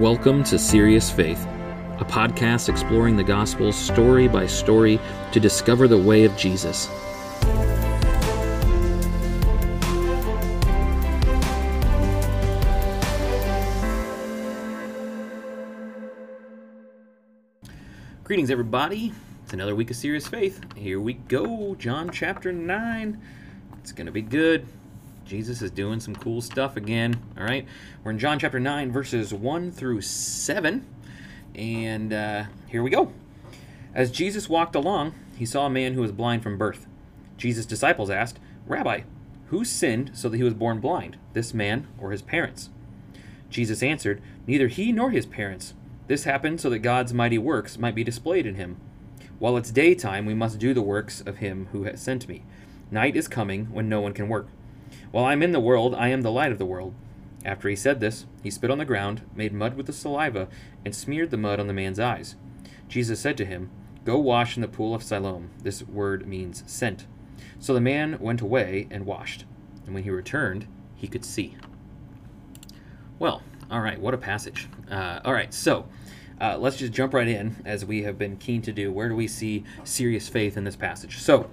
Welcome to Serious Faith, a podcast exploring the gospel story by story to discover the way of Jesus. Greetings, everybody. It's another week of Serious Faith. Here we go. John chapter 9. It's going to be good. Jesus is doing some cool stuff again. All right. We're in John chapter 9, verses 1 through 7. And uh, here we go. As Jesus walked along, he saw a man who was blind from birth. Jesus' disciples asked, Rabbi, who sinned so that he was born blind, this man or his parents? Jesus answered, Neither he nor his parents. This happened so that God's mighty works might be displayed in him. While it's daytime, we must do the works of him who has sent me. Night is coming when no one can work. While I am in the world, I am the light of the world. After he said this, he spit on the ground, made mud with the saliva, and smeared the mud on the man's eyes. Jesus said to him, Go wash in the pool of Siloam. This word means sent. So the man went away and washed. And when he returned, he could see. Well, all right, what a passage. Uh, all right, so uh, let's just jump right in, as we have been keen to do. Where do we see serious faith in this passage? So,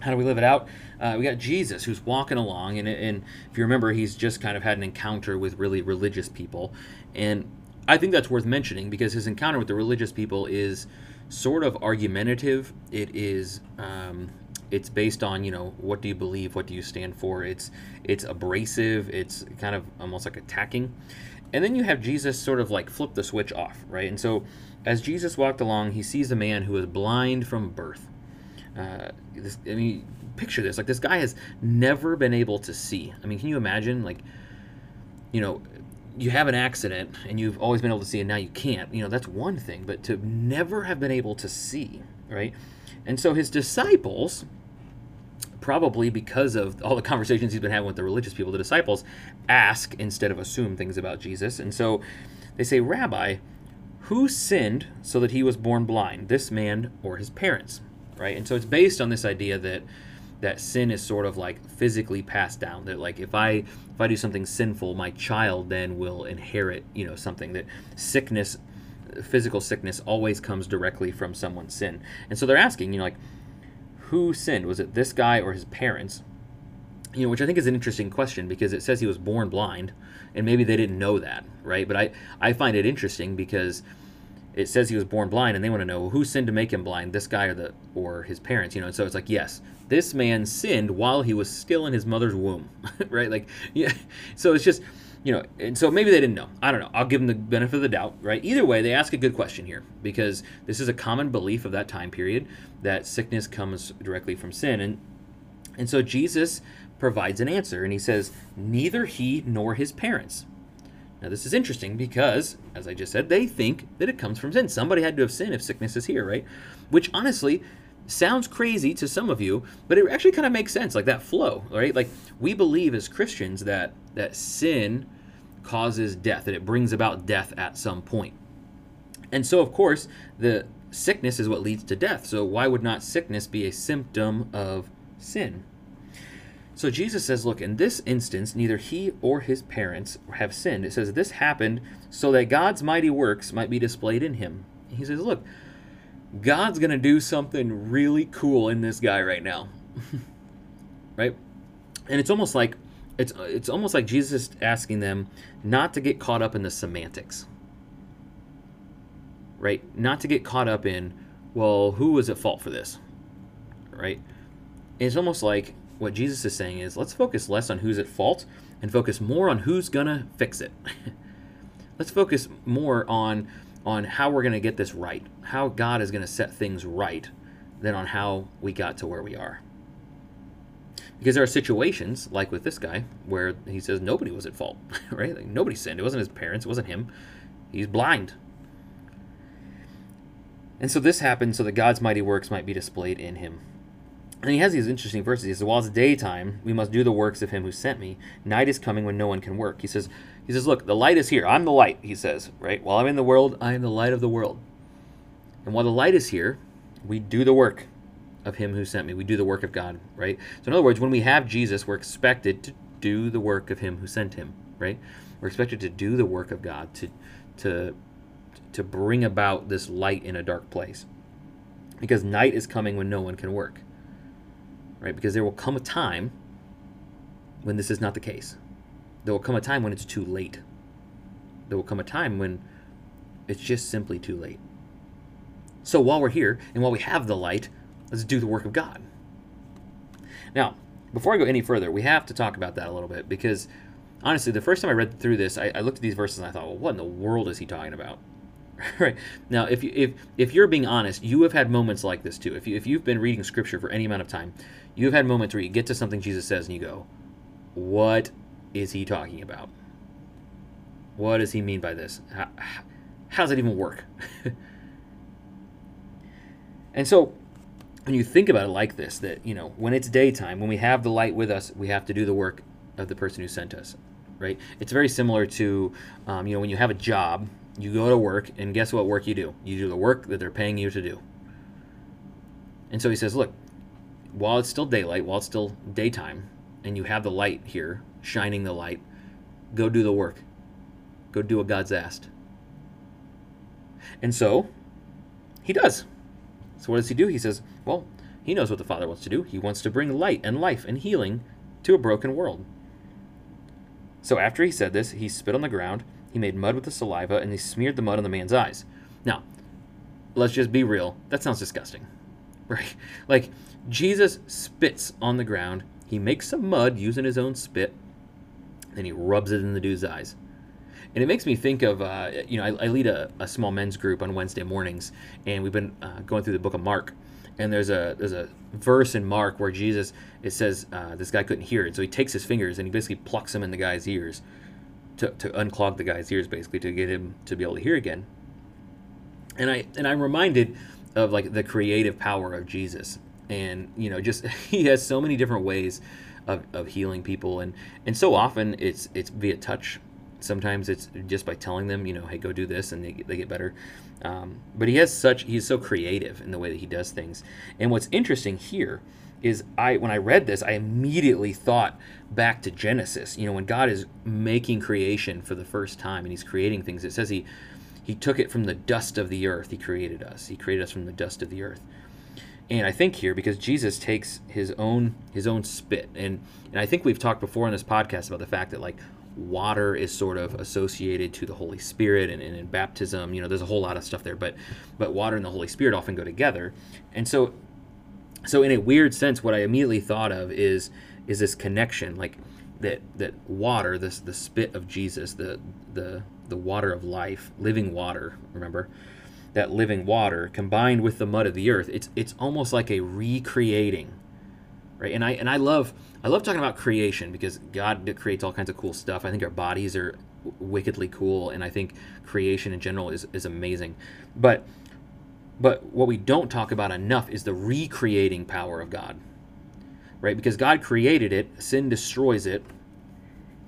how do we live it out? Uh, we got Jesus who's walking along, and, and if you remember, he's just kind of had an encounter with really religious people. And I think that's worth mentioning because his encounter with the religious people is sort of argumentative. It is. Um, it's based on you know what do you believe what do you stand for it's it's abrasive it's kind of almost like attacking and then you have jesus sort of like flip the switch off right and so as jesus walked along he sees a man who is blind from birth uh, this, I mean, picture this. Like this guy has never been able to see. I mean, can you imagine? Like, you know, you have an accident and you've always been able to see, and now you can't. You know, that's one thing. But to never have been able to see, right? And so his disciples, probably because of all the conversations he's been having with the religious people, the disciples ask instead of assume things about Jesus. And so they say, Rabbi, who sinned so that he was born blind, this man or his parents? Right? And so it's based on this idea that that sin is sort of like physically passed down. That like if I if I do something sinful, my child then will inherit, you know, something that sickness, physical sickness, always comes directly from someone's sin. And so they're asking, you know, like who sinned? Was it this guy or his parents? You know, which I think is an interesting question because it says he was born blind, and maybe they didn't know that, right? But I I find it interesting because it says he was born blind and they want to know who sinned to make him blind this guy or the or his parents you know? And so it's like yes this man sinned while he was still in his mother's womb right? Like yeah so it's just you know and so maybe they didn't know. I don't know. I'll give them the benefit of the doubt right? Either way they ask a good question here because this is a common belief of that time period that sickness comes directly from sin and and so jesus provides an answer and he says neither he nor his parents now, this is interesting because, as I just said, they think that it comes from sin. Somebody had to have sinned if sickness is here, right? Which honestly sounds crazy to some of you, but it actually kind of makes sense, like that flow, right? Like we believe as Christians that that sin causes death, that it brings about death at some point. And so, of course, the sickness is what leads to death. So, why would not sickness be a symptom of sin? So Jesus says, look, in this instance, neither he or his parents have sinned. It says, this happened so that God's mighty works might be displayed in him. He says, look, God's going to do something really cool in this guy right now. right? And it's almost like it's it's almost like Jesus is asking them not to get caught up in the semantics. Right? Not to get caught up in, well, who was at fault for this? Right? It's almost like what Jesus is saying is let's focus less on who's at fault and focus more on who's to fix it. let's focus more on on how we're to get this right, how God is to set things right than on how we got to where we are. Because there are situations like with this guy where he says nobody was at fault, right? Like nobody sinned. It wasn't his parents, it wasn't him. He's blind. And so this happened so that God's mighty works might be displayed in him. And he has these interesting verses. He says, While it's daytime, we must do the works of him who sent me. Night is coming when no one can work. He says, he says, Look, the light is here. I'm the light, he says, right? While I'm in the world, I am the light of the world. And while the light is here, we do the work of him who sent me. We do the work of God, right? So in other words, when we have Jesus, we're expected to do the work of him who sent him, right? We're expected to do the work of God to to to bring about this light in a dark place. Because night is coming when no one can work. Right? Because there will come a time when this is not the case. There will come a time when it's too late. There will come a time when it's just simply too late. So while we're here and while we have the light, let's do the work of God. Now, before I go any further, we have to talk about that a little bit because honestly, the first time I read through this, I, I looked at these verses and I thought, well, what in the world is he talking about? right now, if you if if you're being honest, you have had moments like this too. If you if you've been reading scripture for any amount of time, you've had moments where you get to something Jesus says and you go, "What is he talking about? What does he mean by this? How, how does it even work?" and so when you think about it like this, that you know, when it's daytime, when we have the light with us, we have to do the work of the person who sent us, right? It's very similar to, um, you know, when you have a job, you go to work, and guess what work you do? You do the work that they're paying you to do. And so he says, look, while it's still daylight, while it's still daytime, and you have the light here, shining the light, go do the work. Go do what God's asked. And so he does. So what does he do? He says, well, he knows what the Father wants to do. He wants to bring light and life and healing to a broken world. So after he said this, he spit on the ground, he made mud with the saliva, and he smeared the mud on the man's eyes. Now, let's just be real. That sounds disgusting. Right? Like, Jesus spits on the ground, he makes some mud using his own spit, and he rubs it in the dude's eyes. And it makes me think of, uh, you know, I, I lead a, a, small men's group on Wednesday mornings, and we've been uh, going through the book of Mark. And there's a there's a verse in Mark where Jesus it says uh, this guy couldn't hear, and so he takes his fingers and he basically plucks them in the guy's ears to, to unclog the guy's ears, basically to get him to be able to hear again. And I and I'm reminded of like the creative power of Jesus, and you know, just he has so many different ways of, of healing people, and and so often it's it's via touch Sometimes it's just by telling them, you know, hey, go do this, and they, they get better. Um, but he has such he's so creative in the way that he does things. And what's interesting here is I when I read this, I immediately thought back to Genesis. You know, when God is making creation for the first time and He's creating things, it says He He took it from the dust of the earth. He created us. He created us from the dust of the earth. And I think here because Jesus takes his own his own spit, and and I think we've talked before in this podcast about the fact that like water is sort of associated to the Holy Spirit and, and, in baptism, you know, there's a whole lot of stuff there, but but water and the Holy Spirit often go together. And so so in a weird sense, what I immediately thought of is is this connection, like that that water, this the spit of Jesus, the the the water of life, living water, remember? That living water combined with the mud of the earth, it's it's almost like a recreating. Right? And I and I love I love talking about creation because God creates all kinds of cool stuff. I think our bodies are wickedly cool, and I think creation in general is, is amazing. But but what we don't talk about enough is the recreating power of God. Right? Because God created it, sin destroys it,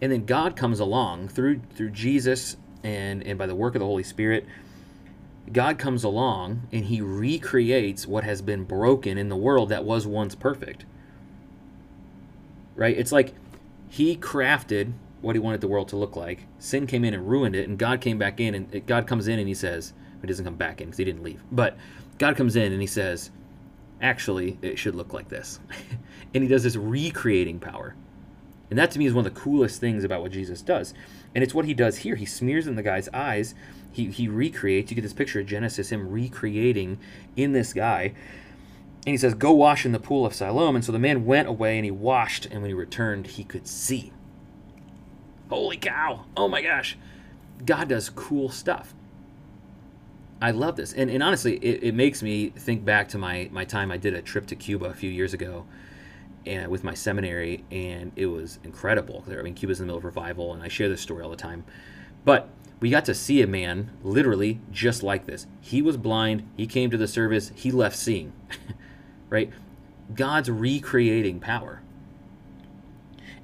and then God comes along through through Jesus and, and by the work of the Holy Spirit. God comes along and he recreates what has been broken in the world that was once perfect right? It's like he crafted what he wanted the world to look like. Sin came in and ruined it, and God came back in, and God comes in and he says, he doesn't come back in because he didn't leave, but God comes in and he says, actually, it should look like this. and he does this recreating power. And that to me is one of the coolest things about what Jesus does. And it's what he does here. He smears in the guy's eyes. He, he recreates. You get this picture of Genesis, him recreating in this guy. And he says, Go wash in the pool of Siloam. And so the man went away and he washed, and when he returned, he could see. Holy cow! Oh my gosh. God does cool stuff. I love this. And, and honestly, it, it makes me think back to my, my time I did a trip to Cuba a few years ago and with my seminary, and it was incredible. Because I mean, Cuba's in the middle of revival, and I share this story all the time. But we got to see a man literally just like this. He was blind, he came to the service, he left seeing. right? God's recreating power.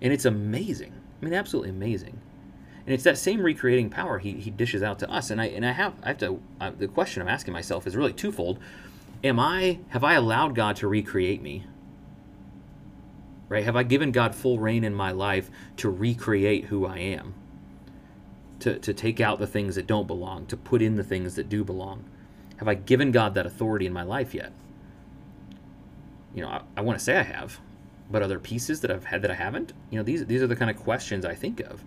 And it's amazing. I mean, absolutely amazing. And it's that same recreating power he, he dishes out to us. And I and I have I have to the question I'm asking myself is really twofold. Am I have I allowed God to recreate me? Right? Have I given God full reign in my life to recreate who I am? to, to take out the things that don't belong, to put in the things that do belong? Have I given God that authority in my life yet? You know, I, I want to say I have, but are there pieces that I've had that I haven't? You know, these these are the kind of questions I think of.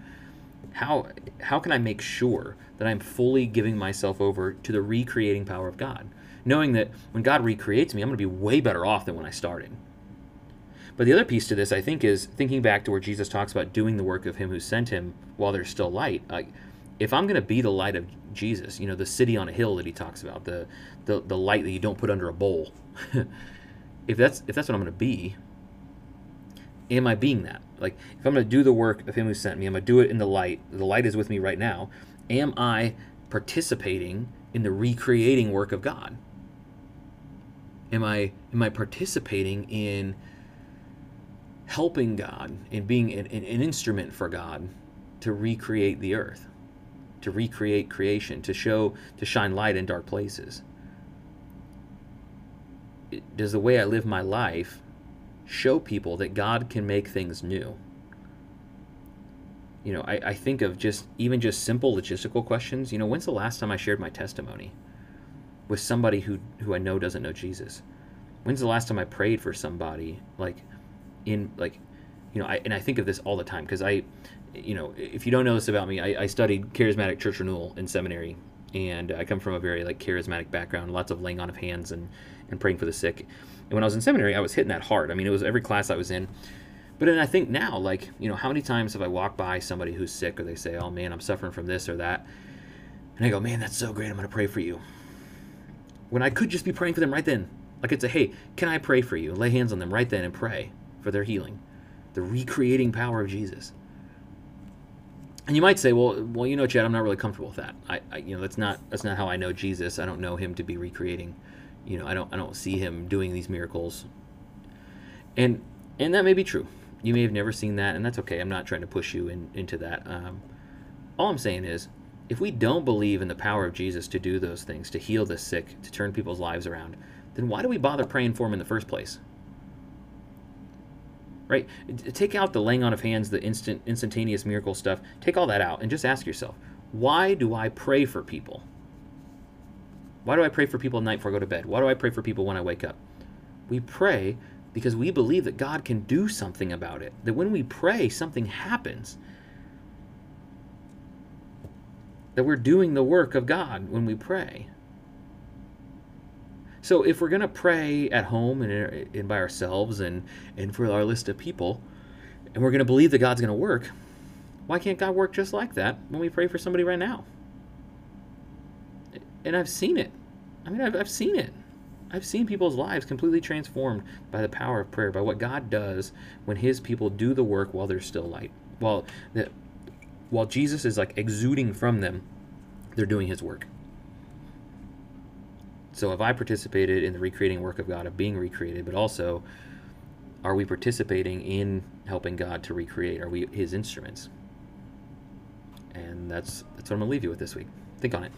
How how can I make sure that I'm fully giving myself over to the recreating power of God, knowing that when God recreates me, I'm going to be way better off than when I started. But the other piece to this, I think, is thinking back to where Jesus talks about doing the work of Him who sent Him while there's still light. Like, if I'm going to be the light of Jesus, you know, the city on a hill that He talks about, the the, the light that you don't put under a bowl. if that's if that's what I'm going to be, am I being that? Like, if I'm going to do the work of Him who sent me, I'm going to do it in the light. The light is with me right now. Am I participating in the recreating work of God? Am I am I participating in helping God and being an, an, instrument for God to recreate the earth, to recreate creation, to show, to shine light in dark places? Does the way I live my life show people that God can make things new? You know, I, I think of just even just simple logistical questions. You know, when's the last time I shared my testimony with somebody who, who I know doesn't know Jesus? When's the last time I prayed for somebody like in like you know I, and i think of this all the time because i you know if you don't know this about me I, I, studied charismatic church renewal in seminary and i come from a very like charismatic background lots of laying on of hands and and praying for the sick when i was in seminary i was hitting that hard i mean it was every class i was in but then i think now like you know how many times have i walked by somebody who's sick or they say oh man i'm suffering from this or that and i go man that's so great i'm going to pray for you when i could just be praying for them right then like i'd say hey can i pray for you lay hands on them right then and pray for their healing, the recreating power of Jesus. And you might say, well, well, you know, Chad, I'm not really comfortable with that. I, I, you know, that's not that's not how I know Jesus. I don't know him to be recreating. You know, I don't I don't see him doing these miracles. And and that may be true. You may have never seen that, and that's okay. I'm not trying to push you in, into that. Um, all I'm saying is, if we don't believe in the power of Jesus to do those things, to heal the sick, to turn people's lives around, then why do we bother praying for him in the first place? right? Take out the laying on of hands, the instant instantaneous miracle stuff. Take all that out and just ask yourself, why do I pray for people? Why do I pray for people at night before I go to bed? Why do I pray for people when I wake up? We pray because we believe that God can do something about it. That when we pray, something happens. That we're doing the work of God when we pray. So if we're going to pray at home and, and by ourselves and, and for our list of people, and we're going to believe that God's going to work, why can't God work just like that when we pray for somebody right now? And I've seen it. I mean, I've, I've seen it. I've seen people's lives completely transformed by the power of prayer, by what God does when His people do the work while there's still light. While while Jesus is like exuding from them, they're doing His work. So have I participated in the recreating work of God of being recreated, but also are we participating in helping God to recreate? Are we his instruments? And that's that's what I'm gonna leave you with this week. Think on it.